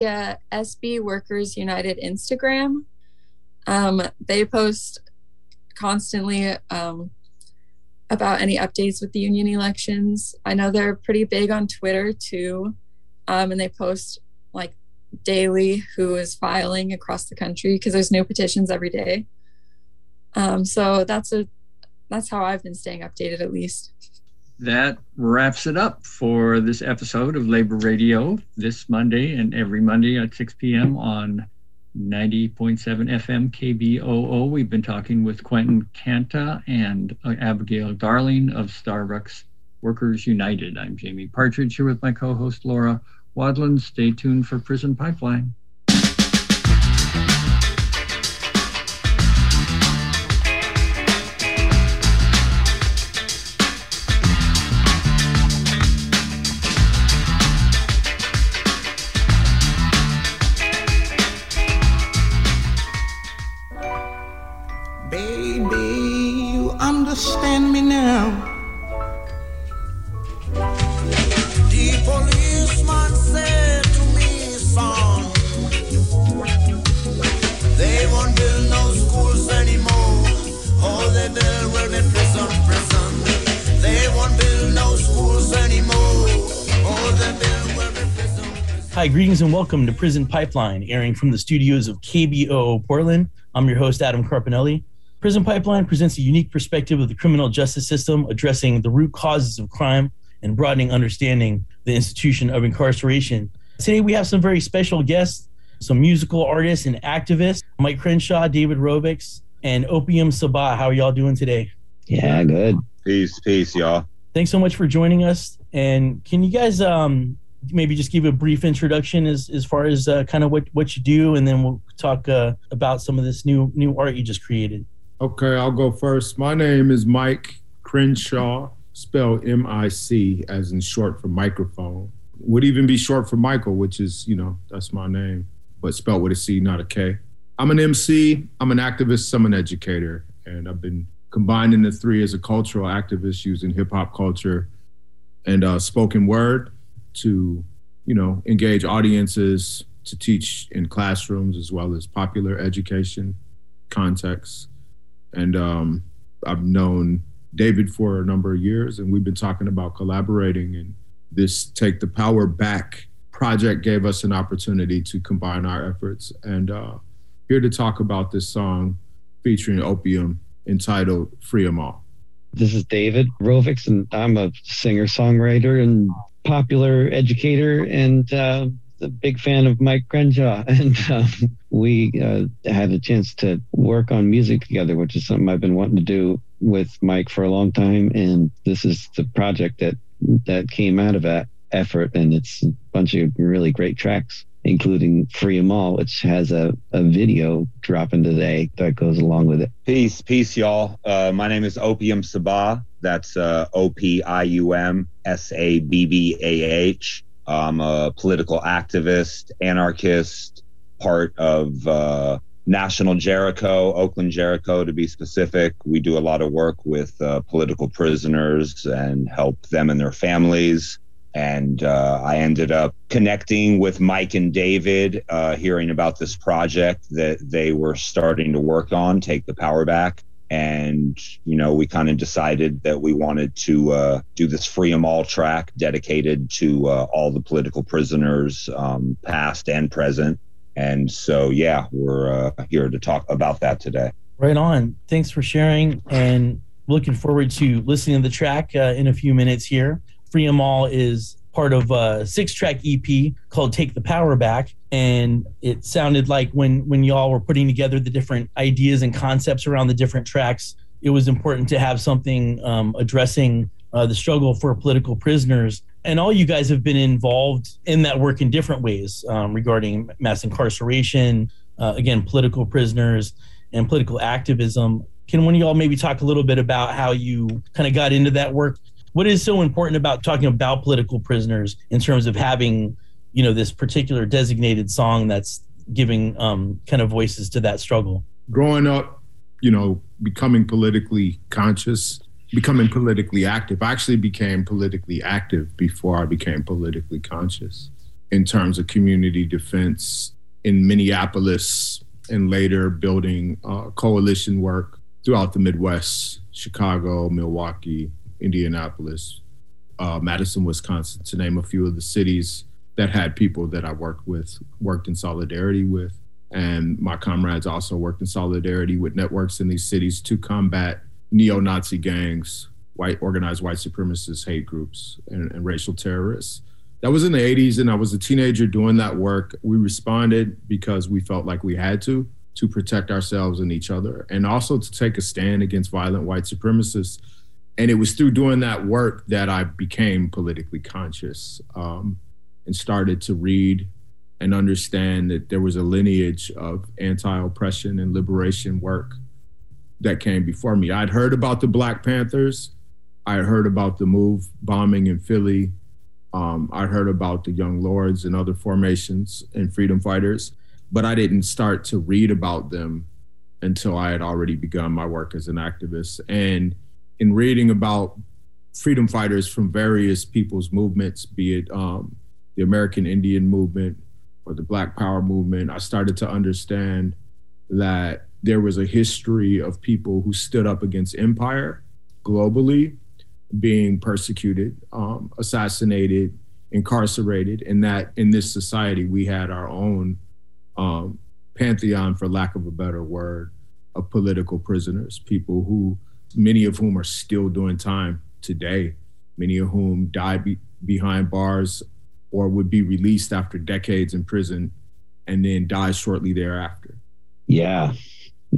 Yeah, SB Workers United Instagram. Um, they post constantly um, about any updates with the union elections. I know they're pretty big on Twitter too, um, and they post like daily who is filing across the country because there's new petitions every day. Um, so that's a that's how I've been staying updated at least. That wraps it up for this episode of Labor Radio this Monday and every Monday at 6 p.m. on 90.7 FM KBOO. We've been talking with Quentin Canta and uh, Abigail Darling of Starbucks Workers United. I'm Jamie Partridge here with my co host Laura Wadland. Stay tuned for Prison Pipeline. Greetings and welcome to Prison Pipeline, airing from the studios of KBOO Portland. I'm your host, Adam Carpinelli. Prison Pipeline presents a unique perspective of the criminal justice system, addressing the root causes of crime and broadening understanding the institution of incarceration. Today, we have some very special guests, some musical artists and activists, Mic Crenshaw, David Rovics, and Opium Sabbah. How are y'all doing today? Yeah, good. Peace, peace, y'all. Thanks so much for joining us. And can you guys um, maybe just give a brief introduction as as far as uh, kind of what what you do, and then we'll talk uh, about some of this new new art you just created. Okay, I'll go first. My name is Mic Crenshaw, spelled M I C, as in short for microphone. Would even be short for Michael, which is you know that's my name, but spelled with a C, not a K. I'm an MC. I'm an activist. I'm an educator, and I've been combining the three as a cultural activist using hip hop culture and uh, spoken word to, you know, engage audiences, to teach in classrooms as well as popular education contexts. And um, I've known David for a number of years, and we've been talking about collaborating. And this Take the Power Back project gave us an opportunity to combine our efforts. And uh, here to talk about this song featuring Opium entitled Free 'em All. This is David Rovics, and I'm a singer songwriter and popular educator and uh, a big fan of Mic Crenshaw. And um, we uh, had a chance to work on music together, which is something I've been wanting to do with Mic for a long time. And this is the project that that came out of that effort, and it's a bunch of really great tracks including Free 'em All, which has a, a video dropping today that goes along with it. Peace, peace, y'all. Uh, my name is Opium Sabbah. That's uh, O P I U M S A B B A H. I'm a political activist, anarchist, part of uh, National Jericho, Oakland Jericho to be specific. We do a lot of work with uh, political prisoners and help them and their families and uh, I ended up connecting with Mic and David, uh, hearing about this project that they were starting to work on, Take the Power Back. And, you know, we kind of decided that we wanted to uh, do this free Free 'em All track dedicated to uh, all the political prisoners, um, past and present. And so, yeah, we're uh, here to talk about that today. Right on. Thanks for sharing and looking forward to listening to the track uh, in a few minutes here. free Free 'em All is part of a six track EP called Take the Power Back. And it sounded like when when y'all were putting together the different ideas and concepts around the different tracks, it was important to have something um, addressing uh, the struggle for political prisoners. And all you guys have been involved in that work in different ways um, regarding mass incarceration, uh, again, political prisoners, and political activism. Can one of y'all maybe talk a little bit about how you kind of got into that work what is so important about talking about political prisoners in terms of having you know this particular designated song that's giving um, kind of voices to that struggle? Growing up you know becoming politically conscious becoming politically active. I actually became politically active before i became politically conscious in terms of community defense in Minneapolis and later building uh, coalition work throughout the Midwest, Chicago, Milwaukee, Indianapolis, uh, Madison, Wisconsin, to name a few of the cities that had people that I worked with, worked in solidarity with. And my comrades also worked in solidarity with networks in these cities to combat neo Nazi gangs, white organized white supremacist hate groups, and, and racial terrorists. That was in the 80s, and I was a teenager doing that work. We responded because we felt like we had to to protect ourselves and each other, and also to take a stand against violent white supremacists. And it was through doing that work that I became politically conscious um, and started to read and understand that there was a lineage of anti-oppression and liberation work that came before me. I'd heard about the Black Panthers. I had heard about the move bombing in Philly. Um, I heard about the Young Lords and other formations and freedom fighters, but I didn't start to read about them until I had already begun my work as an activist. And in reading about freedom fighters from various people's movements, be it um, the American Indian movement, or the Black Power movement, I started to understand that there was a history of people who stood up against empire globally being persecuted, um, assassinated, incarcerated, and that in this society we had our own um, pantheon, for lack of a better word, of political prisoners, people who, many of whom are still doing time today, many of whom died be- behind bars or would be released after decades in prison and then die shortly thereafter. Yeah.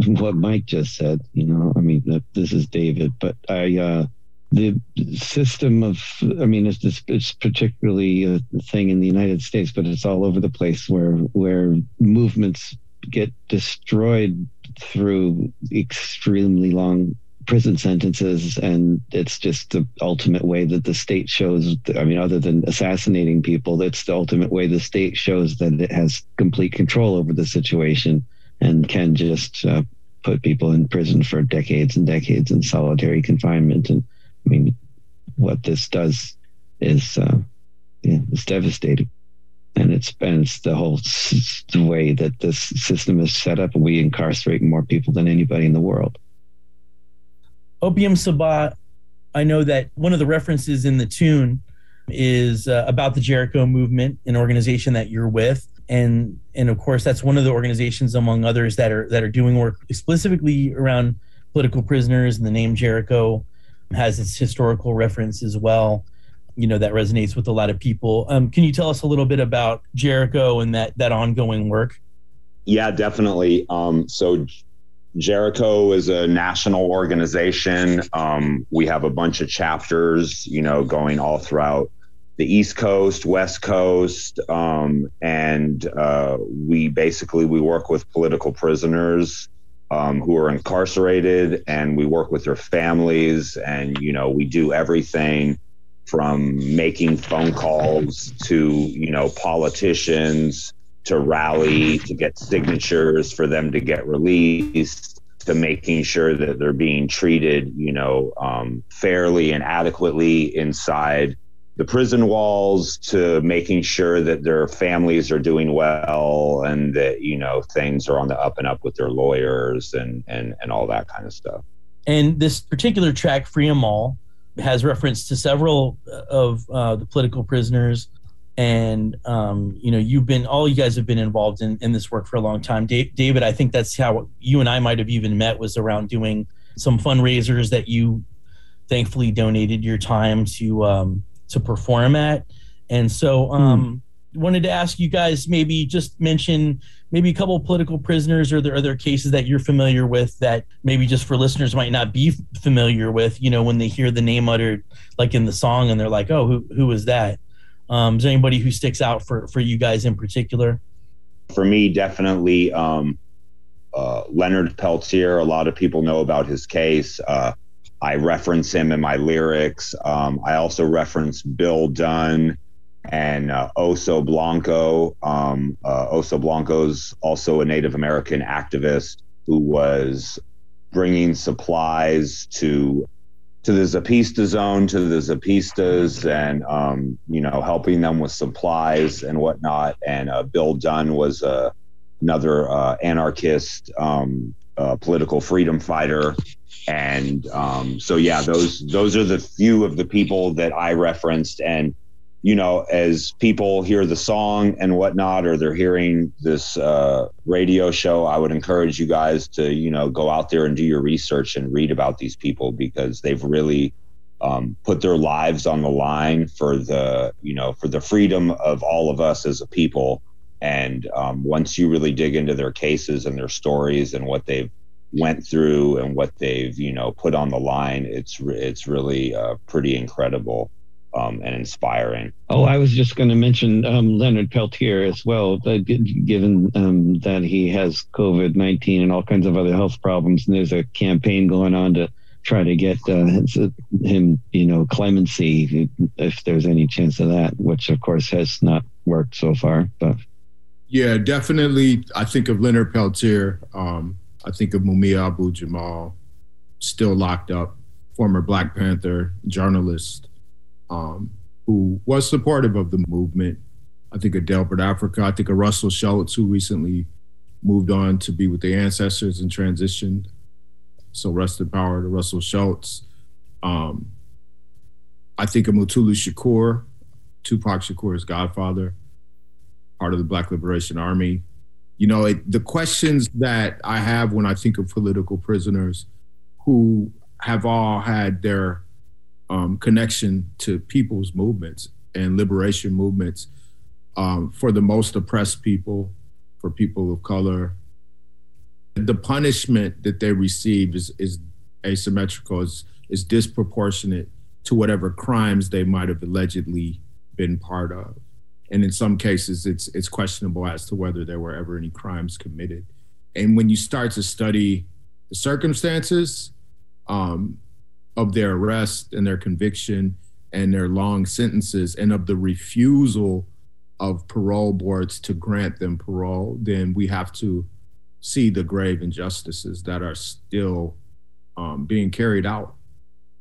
What Mic just said, you know, I mean, this is David, but I, uh, the system of, I mean, it's, it's particularly a thing in the United States, but it's all over the place where, where movements get destroyed through extremely long prison sentences and it's just the ultimate way that the state shows i mean other than assassinating people that's the ultimate way the state shows that it has complete control over the situation and can just uh, put people in prison for decades and decades in solitary confinement. And i mean what this does is uh, yeah it's devastating. And it's and it's the whole s- the way that this system is set up. We incarcerate more people than anybody in the world Opium Sabbah, I know that one of the references in the tune is uh, about the Jericho movement, an organization that you're with. And and of course that's one of the organizations among others that are that are doing work specifically around political prisoners and the name Jericho has its historical reference as well. You know that resonates with a lot of people. Um, can you tell us a little bit about Jericho and that that ongoing work? Yeah, definitely. Um, so Jericho is a national organization. Um, we have a bunch of chapters, you know, going all throughout the East Coast, West Coast, um, and uh, we basically we work with political prisoners um, who are incarcerated, and we work with their families, and you know, we do everything from making phone calls to you know politicians to rally to get signatures for them to get released to making sure that they're being treated you know um, fairly and adequately inside the prison walls to making sure that their families are doing well and that you know things are on the up and up with their lawyers and and and all that kind of stuff. And this particular track free them all has reference to several of uh, the political prisoners and um, you know you've been all you guys have been involved in, in this work for a long time. Dave, david i think that's how you and i might have even met was around doing some fundraisers that you thankfully donated your time to um, to perform at. And so um, mm. wanted to ask you guys maybe just mention maybe a couple political prisoners or there other cases that you're familiar with that maybe just for listeners might not be familiar with you know when they hear the name uttered like in the song and they're like oh who, who was that um, is there anybody who sticks out for for you guys in particular? For me, definitely um, uh, Leonard Peltier. A lot of people know about his case. Uh, I reference him in my lyrics. Um, I also reference Bill Dunne and uh, Oso Blanco. Um, uh, Oso Blanco's also a Native American activist who was bringing supplies to to the Zapatista zone, to the Zapatistas, and um, you know, helping them with supplies and whatnot. And uh, Bill Dunne was uh, another uh, anarchist, um, uh, political freedom fighter, and um, so yeah, those those are the few of the people that I referenced. And you know, as people hear the song and whatnot, or they're hearing this uh, radio show, I would encourage you guys to, you know, go out there and do your research and read about these people because they've really um, put their lives on the line for the, you know, for the freedom of all of us as a people. And um, once you really dig into their cases and their stories and what they've went through and what they've, you know, put on the line, it's it's really uh, pretty incredible um, and inspiring. Oh, I was just going to mention um, Leonard Peltier as well, given um, that he has COVID 19 and all kinds of other health problems. And there's a campaign going on to try to get uh, him, you know, clemency if there's any chance of that, which of course has not worked so far. But yeah, definitely. I think of Leonard Peltier. Um, I think of Mumia Abu Jamal, still locked up, former Black Panther journalist um, who was supportive of the movement. I think of Delbert Africa. I think of Russell Shoats, who recently moved on to be with the ancestors and transitioned. So rest in power to Russell Shoats. Um, I think of Mutulu Shakur, Tupac Shakur's godfather, part of the Black Liberation Army. You know, it, the questions that I have when I think of political prisoners who have all had their um, connection to people's movements and liberation movements um, for the most oppressed people, for people of color. The punishment that they receive is, is asymmetrical, is, is disproportionate to whatever crimes they might have allegedly been part of. And in some cases, it's, it's questionable as to whether there were ever any crimes committed. And when you start to study the circumstances, um, of their arrest and their conviction and their long sentences and of the refusal of parole boards to grant them parole, then we have to see the grave injustices that are still um, being carried out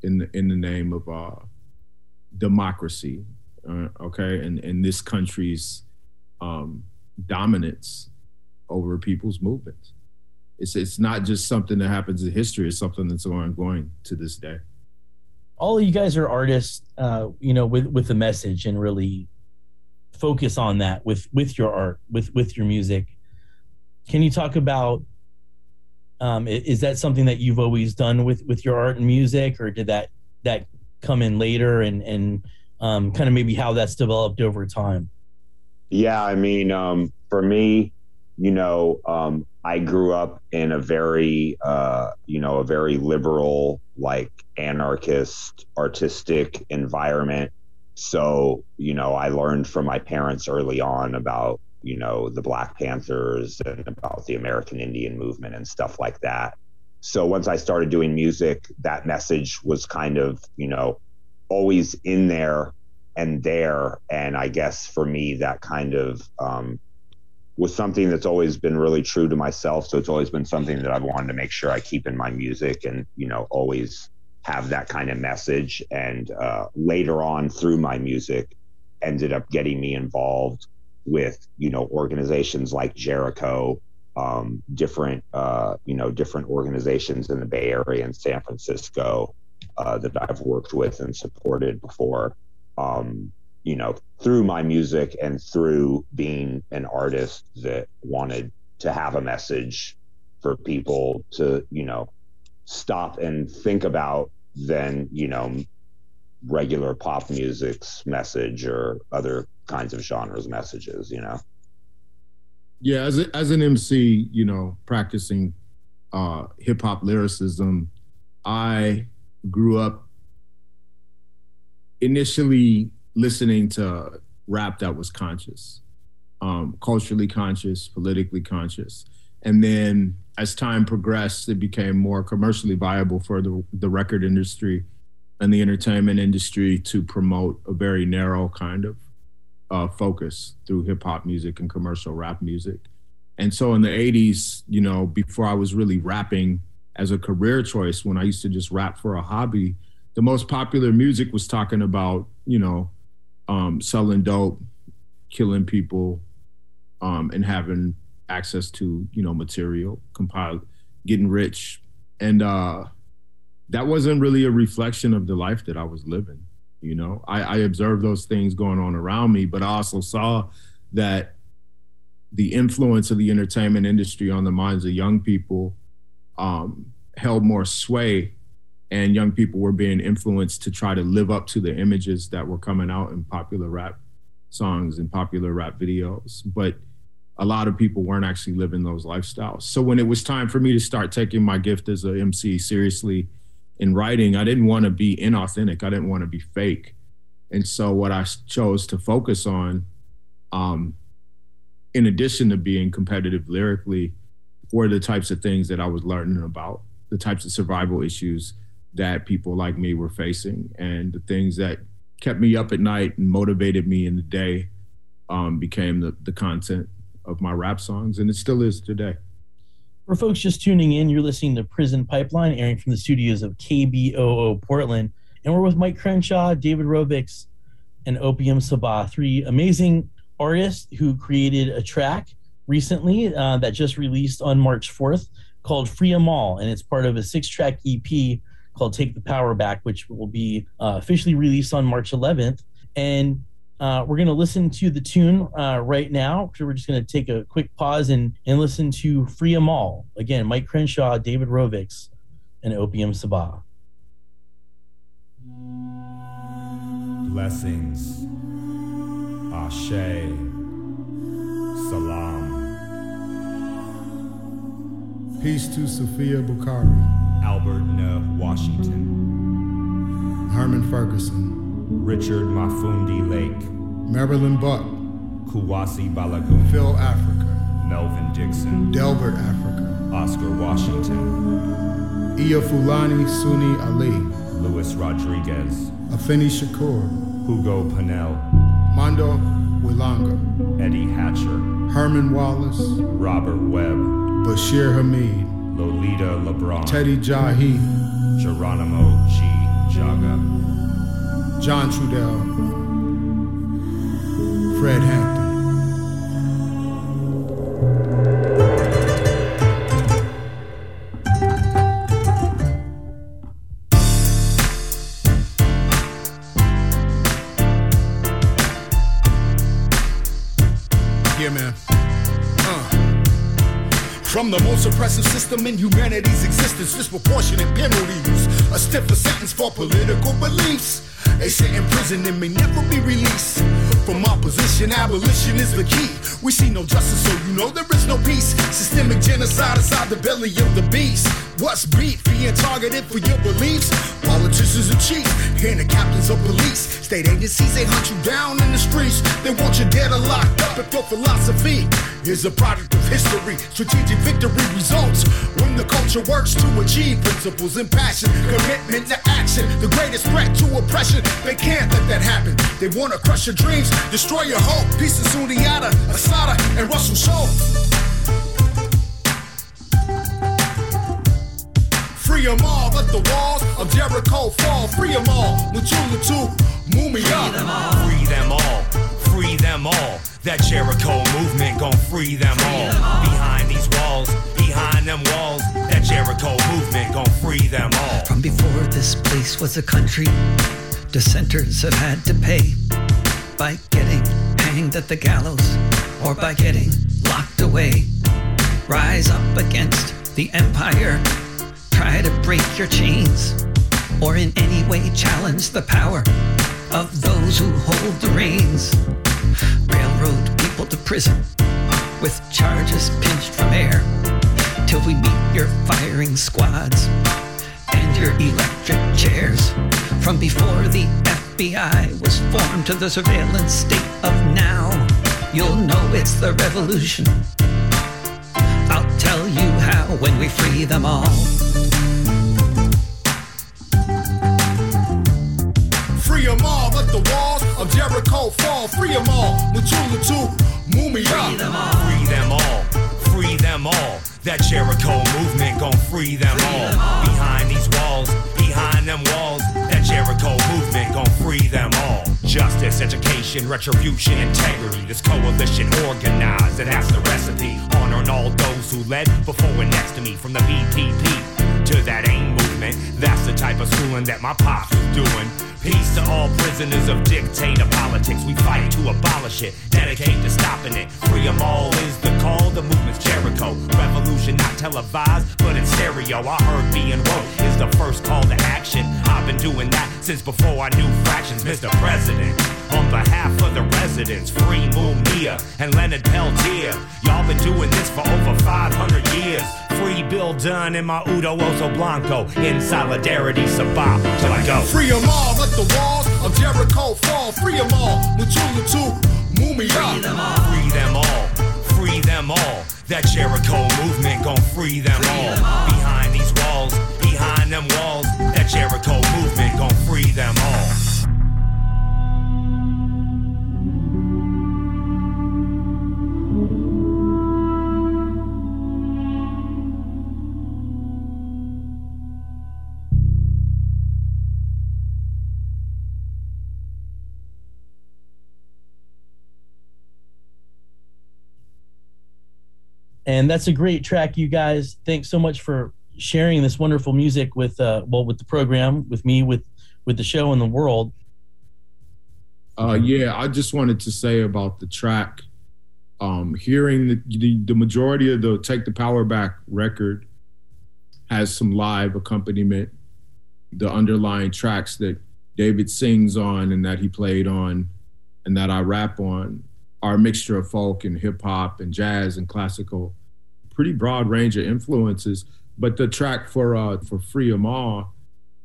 in the, in the name of uh, democracy, uh, okay, and, in this country's um, dominance over people's movements it's it's not just something that happens in history. It's something that's ongoing to this day. All of you guys are artists, uh, you know, with with the message and really focus on that with with your art, with with your music. Can you talk about? Um, is that something that you've always done with with your art and music, or did that that come in later, and and um, kind of maybe how that's developed over time? Yeah, I mean, um, for me, you know, um, I grew up in a very, uh, you know, a very liberal, like anarchist, artistic environment. So, you know, I learned from my parents early on about, you know, the Black Panthers and about the American Indian movement and stuff like that. So once I started doing music, that message was kind of, you know, always in there and there. And I guess for me, that kind of, um, was something that's always been really true to myself. So it's always been something that I've wanted to make sure I keep in my music and, you know, always have that kind of message. And uh, later on through my music, ended up getting me involved with, you know, organizations like Jericho, um, different, uh, you know, different organizations in the Bay Area and San Francisco uh, that I've worked with and supported before. Um, you know, through my music and through being an artist that wanted to have a message for people to, you know, stop and think about than, you know, regular pop music's message or other kinds of genres messages, you know. Yeah, as a, as an MC, you know, practicing uh, hip hop lyricism, I grew up initially listening to rap that was conscious, um, culturally conscious, politically conscious. And then as time progressed, it became more commercially viable for the, the record industry and the entertainment industry to promote a very narrow kind of uh, focus through hip hop music and commercial rap music. And so in the 80s, you know, before I was really rapping as a career choice, when I used to just rap for a hobby, the most popular music was talking about, you know, um, selling dope, killing people, um, and having access to, you know, material, compile, getting rich. And uh, that wasn't really a reflection of the life that I was living. You know, I, I observed those things going on around me, but I also saw that the influence of the entertainment industry on the minds of young people um, held more sway and young people were being influenced to try to live up to the images that were coming out in popular rap songs and popular rap videos. But a lot of people weren't actually living those lifestyles. So when it was time for me to start taking my gift as a mc seriously in writing i didn't want to be inauthentic. I didn't want to be fake. And so what i chose to focus on um, in addition to being competitive lyrically, were the types of things that I was learning about, the types of survival issues that people like me were facing, and the things that kept me up at night and motivated me in the day um, became the, the content of my rap songs, and it still is today. For folks just tuning in, you're listening to Prison Pipeline, airing from the studios of KBOO Portland. And we're with Mic Crenshaw, David Rovics, and Opium Sabbah, three amazing artists who created a track recently uh, that just released on March 4th called Free 'em All, and it's part of a six track EP called Take the Power Back, which will be uh, officially released on March 11th. And uh, we're going to listen to the tune uh, right now. So we're just going to take a quick pause and, and listen to Free 'em All. Again, Mic Crenshaw, David Rovics, and Opium Sabbah. Blessings. Ashe. Salam. Peace to Safiya Bukhari. Albert N. Washington. Herman Ferguson. Richard Mafundi Lake. Marilyn Buck. Kuwasi Balagoon. Phil Africa. Melvin Dixon. Delbert Africa. Oscar Washington. Iya Fulani Suni Ali. Luis Rodriguez. Afeni Shakur. Hugo Pinell. Mondo we Langa. Eddie Hatcher. Herman Wallace. Robert Webb. Bashir Hameed. Lolita LeBron. Teddy Jahi. Geronimo G. Jaga. John Trudell. Fred Hampton. The most oppressive system in humanity's existence, disproportionate penalties, a stiffer sentence for political beliefs. They sit in prison and may never be released. From opposition, abolition is the key. We see no justice, so you know there is no peace. Systemic genocide inside the belly of the beast. What's beef? Being targeted for your beliefs. Politicians and chiefs, and the captains of police. State agencies, they hunt you down in the streets. They want you dead or locked up if your philosophy is a product of history. Strategic victory results when the culture works to achieve principles and passion. Commitment to action, the greatest threat to oppression. They can't let that happen. They wanna crush your dreams, destroy your hope. Peace of Sundiata, Assata, and Russell Show. them all, let the walls of Jericho fall. Free them all, Mutulu to Mumia. Free them all, free them all. That Jericho movement gon' free them all. Behind these walls, behind them walls. That Jericho movement gon' free them all. From before this place was a country, dissenters have had to pay by getting hanged at the gallows or by getting locked away. Rise up against the empire, try to break your chains, or in any way challenge the power of those who hold the reins. Railroad people to prison with charges pinched from air till we meet your firing squads and your electric chairs. From before the FBI was formed to the surveillance state of now, you'll know it's the revolution. I'll tell you how when we free them all. Free them all, let the walls of Jericho fall. Free 'em all, Mutulu to Mumia. Free them all, free them all, free them all. That Jericho movement gon' free them all. Behind these walls, behind them walls. That Jericho movement gon' free them all. Justice, education, retribution, integrity. This coalition organized, and has the recipe. Honoring all those who led before and next to me, from the BPP to that AIM movement. That's the type of schooling that my pops was doing. Peace to all prisoners of dictator politics. We fight to abolish it, dedicate to stopping it. Free 'em all is the call. The movement's Jericho. Revolution not televised, but in stereo. I heard being woke is the first call to action. I've been doing that since before I knew fractions, Mr. President. On behalf of the residents, free Mumia and Leonard Peltier. Y'all been doing this for over 500 years. Free Bill Dunne and my Udo Oso Blanco. In solidarity, Sabbah, till I go. Free them all, let the walls of Jericho fall. Free 'em all, Mutulu to, Mumia. Free them all. Free them all. Free them all. That Jericho movement gon' free them all. Behind these walls, behind them walls. That Jericho movement gon' free them all. And that's a great track you guys thanks so much for sharing this wonderful music with uh well with the program with me with with the show and the world Uh, yeah, I just wanted to say about the track. Um, hearing the, the the majority of the "Take the Power Back" record has some live accompaniment. The underlying tracks that David sings on and that he played on, and that I rap on, are a mixture of folk and hip hop and jazz and classical. Pretty broad range of influences. But the track for uh, for Free 'Em All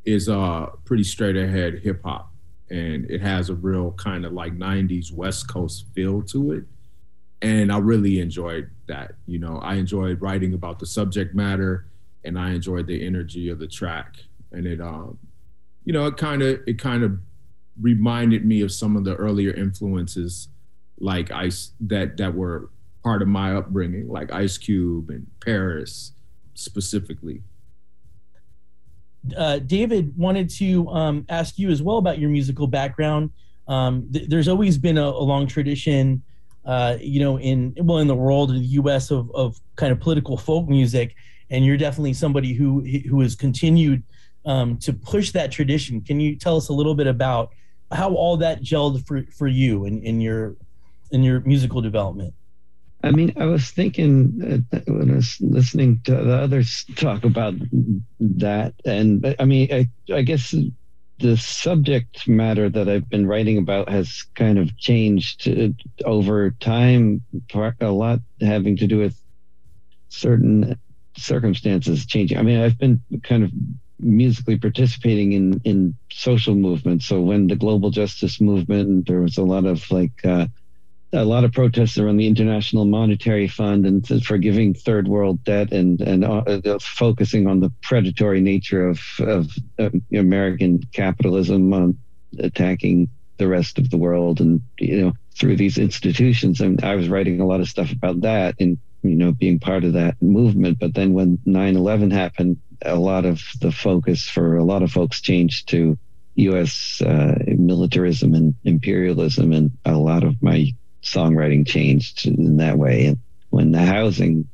is uh, pretty straight ahead hip hop and it has a real kind of like 90s west coast feel to it and i really enjoyed that you know i enjoyed writing about the subject matter and i enjoyed the energy of the track and it um you know it kind of it kind of reminded me of some of the earlier influences like ice that that were part of my upbringing like ice cube and paris specifically uh, David wanted to um, ask you as well about your musical background. Um, th- there's always been a, a long tradition, uh, you know, in well in the world in the U.S. of of kind of political folk music, and you're definitely somebody who who has continued um, to push that tradition. Can you tell us a little bit about how all that gelled for for you in, in your in your musical development? I mean, I was thinking uh, when I was listening to the others talk about that, and I mean, I, I guess the subject matter that I've been writing about has kind of changed uh, over time, a lot having to do with certain circumstances changing. I mean, I've been kind of musically participating in in social movements. So when the global justice movement, there was a lot of like. Uh, a lot of protests around the International Monetary Fund and forgiving third world debt and and uh, focusing on the predatory nature of of uh, American capitalism on attacking the rest of the world and you know through these institutions. And I was writing a lot of stuff about that and you know being part of that movement. But then when 9/11 happened a lot of the focus for a lot of folks changed to US uh, militarism and imperialism. And a lot of my songwriting changed in that way. And when the housing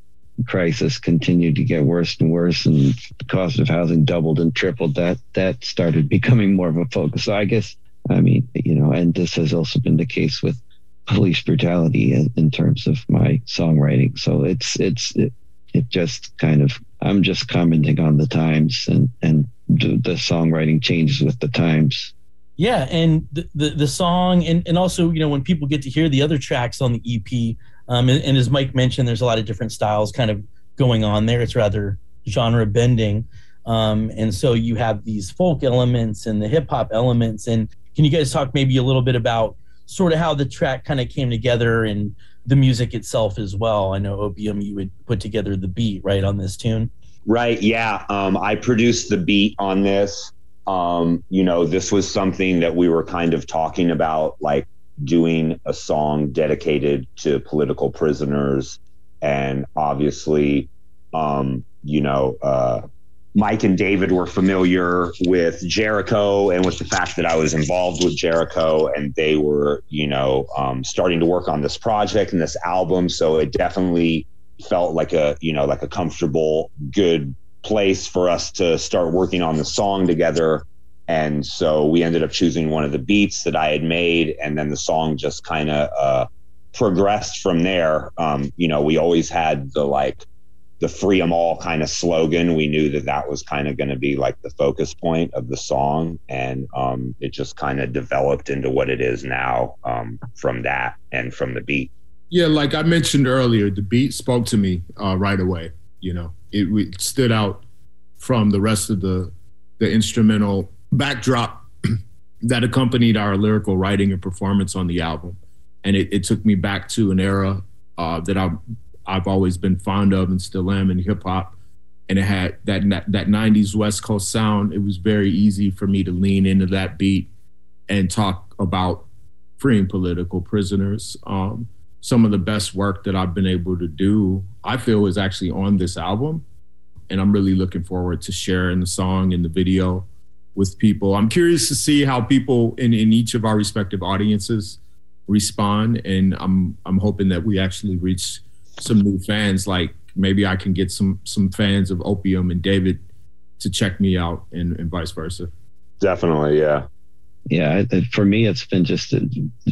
crisis continued to get worse and worse, and the cost of housing doubled and tripled, that that started becoming more of a focus. So I guess, I mean, you know, and this has also been the case with police brutality in, in terms of my songwriting. So it's it's it, it just kind of I'm just commenting on the times and and the, the songwriting changes with the times yeah and the, the, the song and and also you know when people get to hear the other tracks on the ep um and, and, as mic mentioned there's a lot of different styles kind of going on there. It's rather genre bending. Um and so you have these folk elements and the hip-hop elements. And can you guys talk maybe a little bit about sort of how the track kind of came together and the music itself as well? I know opium you would put together the beat right on this tune? Right yeah. Um i produced the beat on this um, you know, this was something that we were kind of talking about, like doing a song dedicated to political prisoners. And obviously, um, you know, uh, Mic and David were familiar with Jericho and with the fact that I was involved with Jericho and they were, you know, um, starting to work on this project and this album. So it definitely felt like a, you know, like a comfortable, good place for us to start working on the song together. And so we ended up choosing one of the beats that I had made, and then the song just kind of uh, progressed from there. Um, you know, we always had the like the free them all kind of slogan. We knew that that was kind of going to be like the focus point of the song, and um, it just kind of developed into what it is now um, from that and from the beat. Yeah, like I mentioned earlier, the beat spoke to me uh, right away. You know, it, it stood out from the rest of the the instrumental backdrop that accompanied our lyrical writing and performance on the album, and it, it took me back to an era uh, that I've I've always been fond of and still am in hip hop, and it had that that '90s West Coast sound. It was very easy for me to lean into that beat and talk about freeing political prisoners. Um, some of the best work that I've been able to do, I feel, is actually on this album. And I'm really looking forward to sharing the song and the video with people. I'm curious to see how people in, in each of our respective audiences respond. And I'm I'm hoping that we actually reach some new fans. Like maybe I can get some some fans of Opium and David to check me out and, and vice versa. Definitely, yeah yeah for me it's been just a,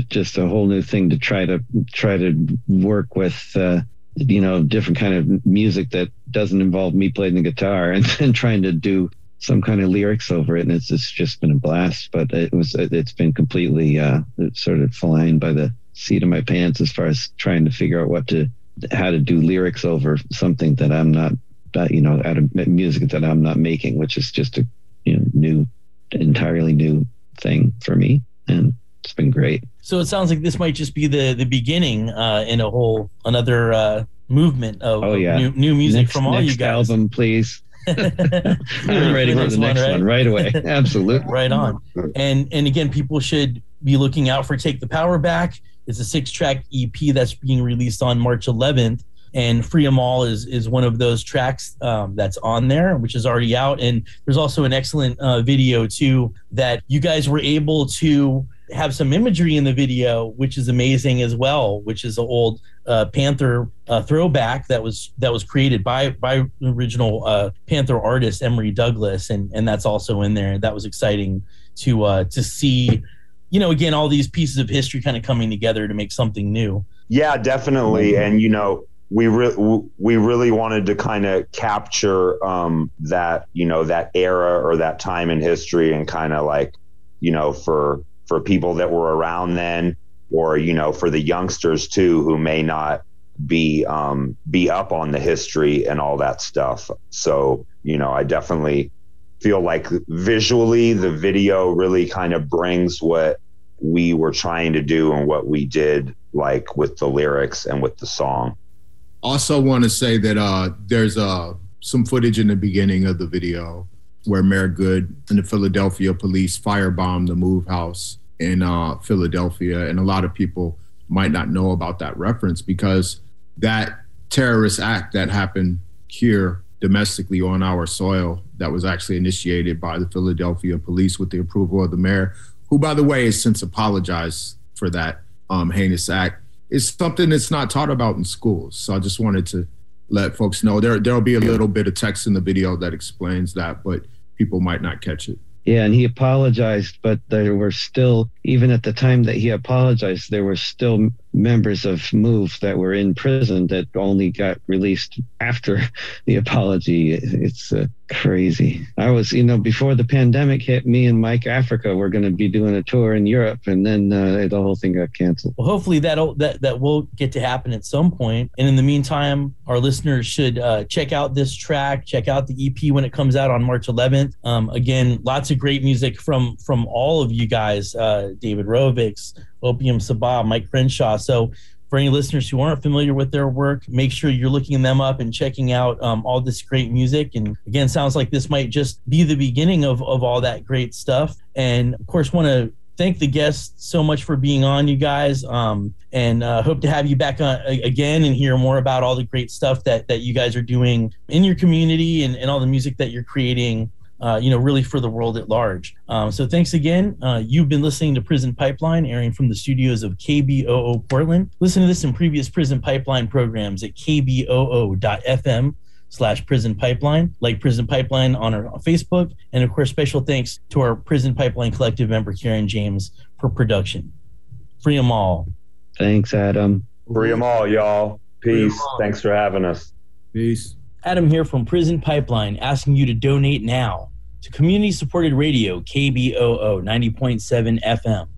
just a whole new thing to try to try to work with uh, you know different kind of music that doesn't involve me playing the guitar and then trying to do some kind of lyrics over it. And it's, it's just been a blast but it was it's been completely uh, sort of flying by the seat of my pants as far as trying to figure out what to how to do lyrics over something that i'm not you know out of music that i'm not making which is just a you know new entirely new thing for me, and it's been great. So it sounds like this might just be the the beginning uh, in a whole another uh, movement of, oh, yeah. new, new music next, from all you guys. Album, please. I'm ready for the next one right? one right away. Absolutely. right on. And and again, people should be looking out for "Take the Power Back." It's a six-track EP that's being released on March 11th and free Free 'em All is is one of those tracks um, that's on there, which is already out. And there's also an excellent uh, video too that you guys were able to have some imagery in the video, which is amazing as well. Which is an old uh, Panther uh, throwback that was that was created by by original uh, Panther artist Emory Douglas, and and that's also in there. That was exciting to uh, to see. You know, again, all these pieces of history kind of coming together to make something new. Yeah, definitely. And you know, we re- we really wanted to kind of capture um, that you know that era or that time in history and kind of like you know for for people that were around then or you know for the youngsters too who may not be um, be up on the history and all that stuff. So you know I definitely feel like visually the video really kind of brings what we were trying to do and what we did like with the lyrics and with the song also want to say that uh, there's uh, some footage in the beginning of the video where Mayor Goode and the Philadelphia police firebombed the Move House in uh, Philadelphia, and a lot of people might not know about that reference because that terrorist act that happened here domestically on our soil that was actually initiated by the Philadelphia police with the approval of the mayor, who, by the way, has since apologized for that um, heinous act is something that's not taught about in schools. So I just wanted to let folks know there there'll be a little bit of text in the video that explains that, but people might not catch it. Yeah, and he apologized, but there were still, even at the time that he apologized, there were still members of Move that were in prison that only got released after the apology. It's uh, crazy. I was, you know, before the pandemic hit, me and Mike Africa were going to be doing a tour in Europe, and then uh, the whole thing got canceled. Well, hopefully that that that will get to happen at some point. And in the meantime, our listeners should uh, check out this track, check out the EP when it comes out on March 11th. Um, again, lots of great music from from all of you guys, uh, David Rovics, Opium Sabbah, Mic Crenshaw. So for any listeners who aren't familiar with their work, make sure you're looking them up and checking out um, all this great music. And again, sounds like this might just be the beginning of, of all that great stuff. And of course, want to thank the guests so much for being on, you guys, um, and uh, hope to have you back on again and hear more about all the great stuff that that you guys are doing in your community and, and all the music that you're creating. Uh, you know, really for the world at large. Um, so thanks again. Uh, you've been listening to Prison Pipeline, airing from the studios of KBOO Portland. Listen to this in previous Prison Pipeline programs at kboo.fm slash prison pipeline, like prison pipeline on our Facebook. And of course, special thanks to our prison pipeline collective member, Karen James, for production. Free them all. Thanks, Adam. Free them all, y'all. Peace. Thanks for having us. Peace. Adam here from Prison Pipeline asking you to donate now to community supported radio KBOO 90.7 FM.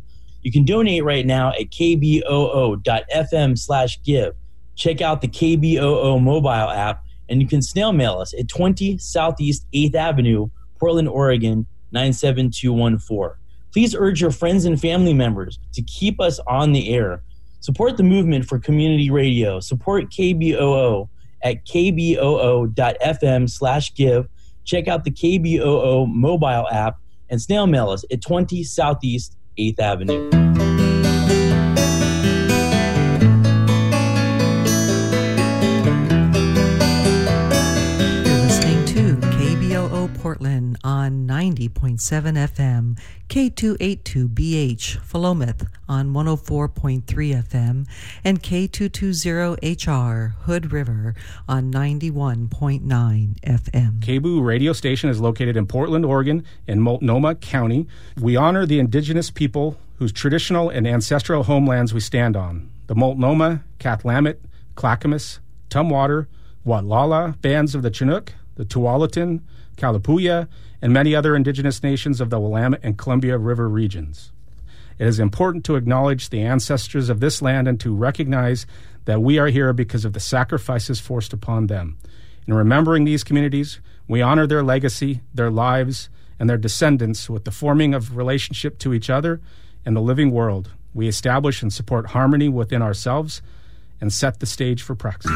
You can donate right now at kboo.fm slash give. Check out the KBOO mobile app and you can snail mail us at 20 Southeast 8th Avenue, Portland, Oregon 97214. Please urge your friends and family members to keep us on the air. Support the movement for community radio. Support KBOO at kboo.fm slash give. Check out the KBOO mobile app and snail mail us at 20 Southeast 8th Avenue. Portland on 90.7 FM, K282BH Philomath on 104.3 FM, and K220HR Hood River on 91.9 FM. KBOO radio station is located in Portland, Oregon, in Multnomah County. We honor the indigenous people whose traditional and ancestral homelands we stand on the Multnomah, Kathlamet, Clackamas, Tumwater, Watlala bands of the Chinook, the Tualatin, Kalapuya, and many other indigenous nations of the Willamette and Columbia River regions. It is important to acknowledge the ancestors of this land and to recognize that we are here because of the sacrifices forced upon them. In remembering these communities, we honor their legacy, their lives, and their descendants with the forming of relationship to each other and the living world. We establish and support harmony within ourselves and set the stage for praxis.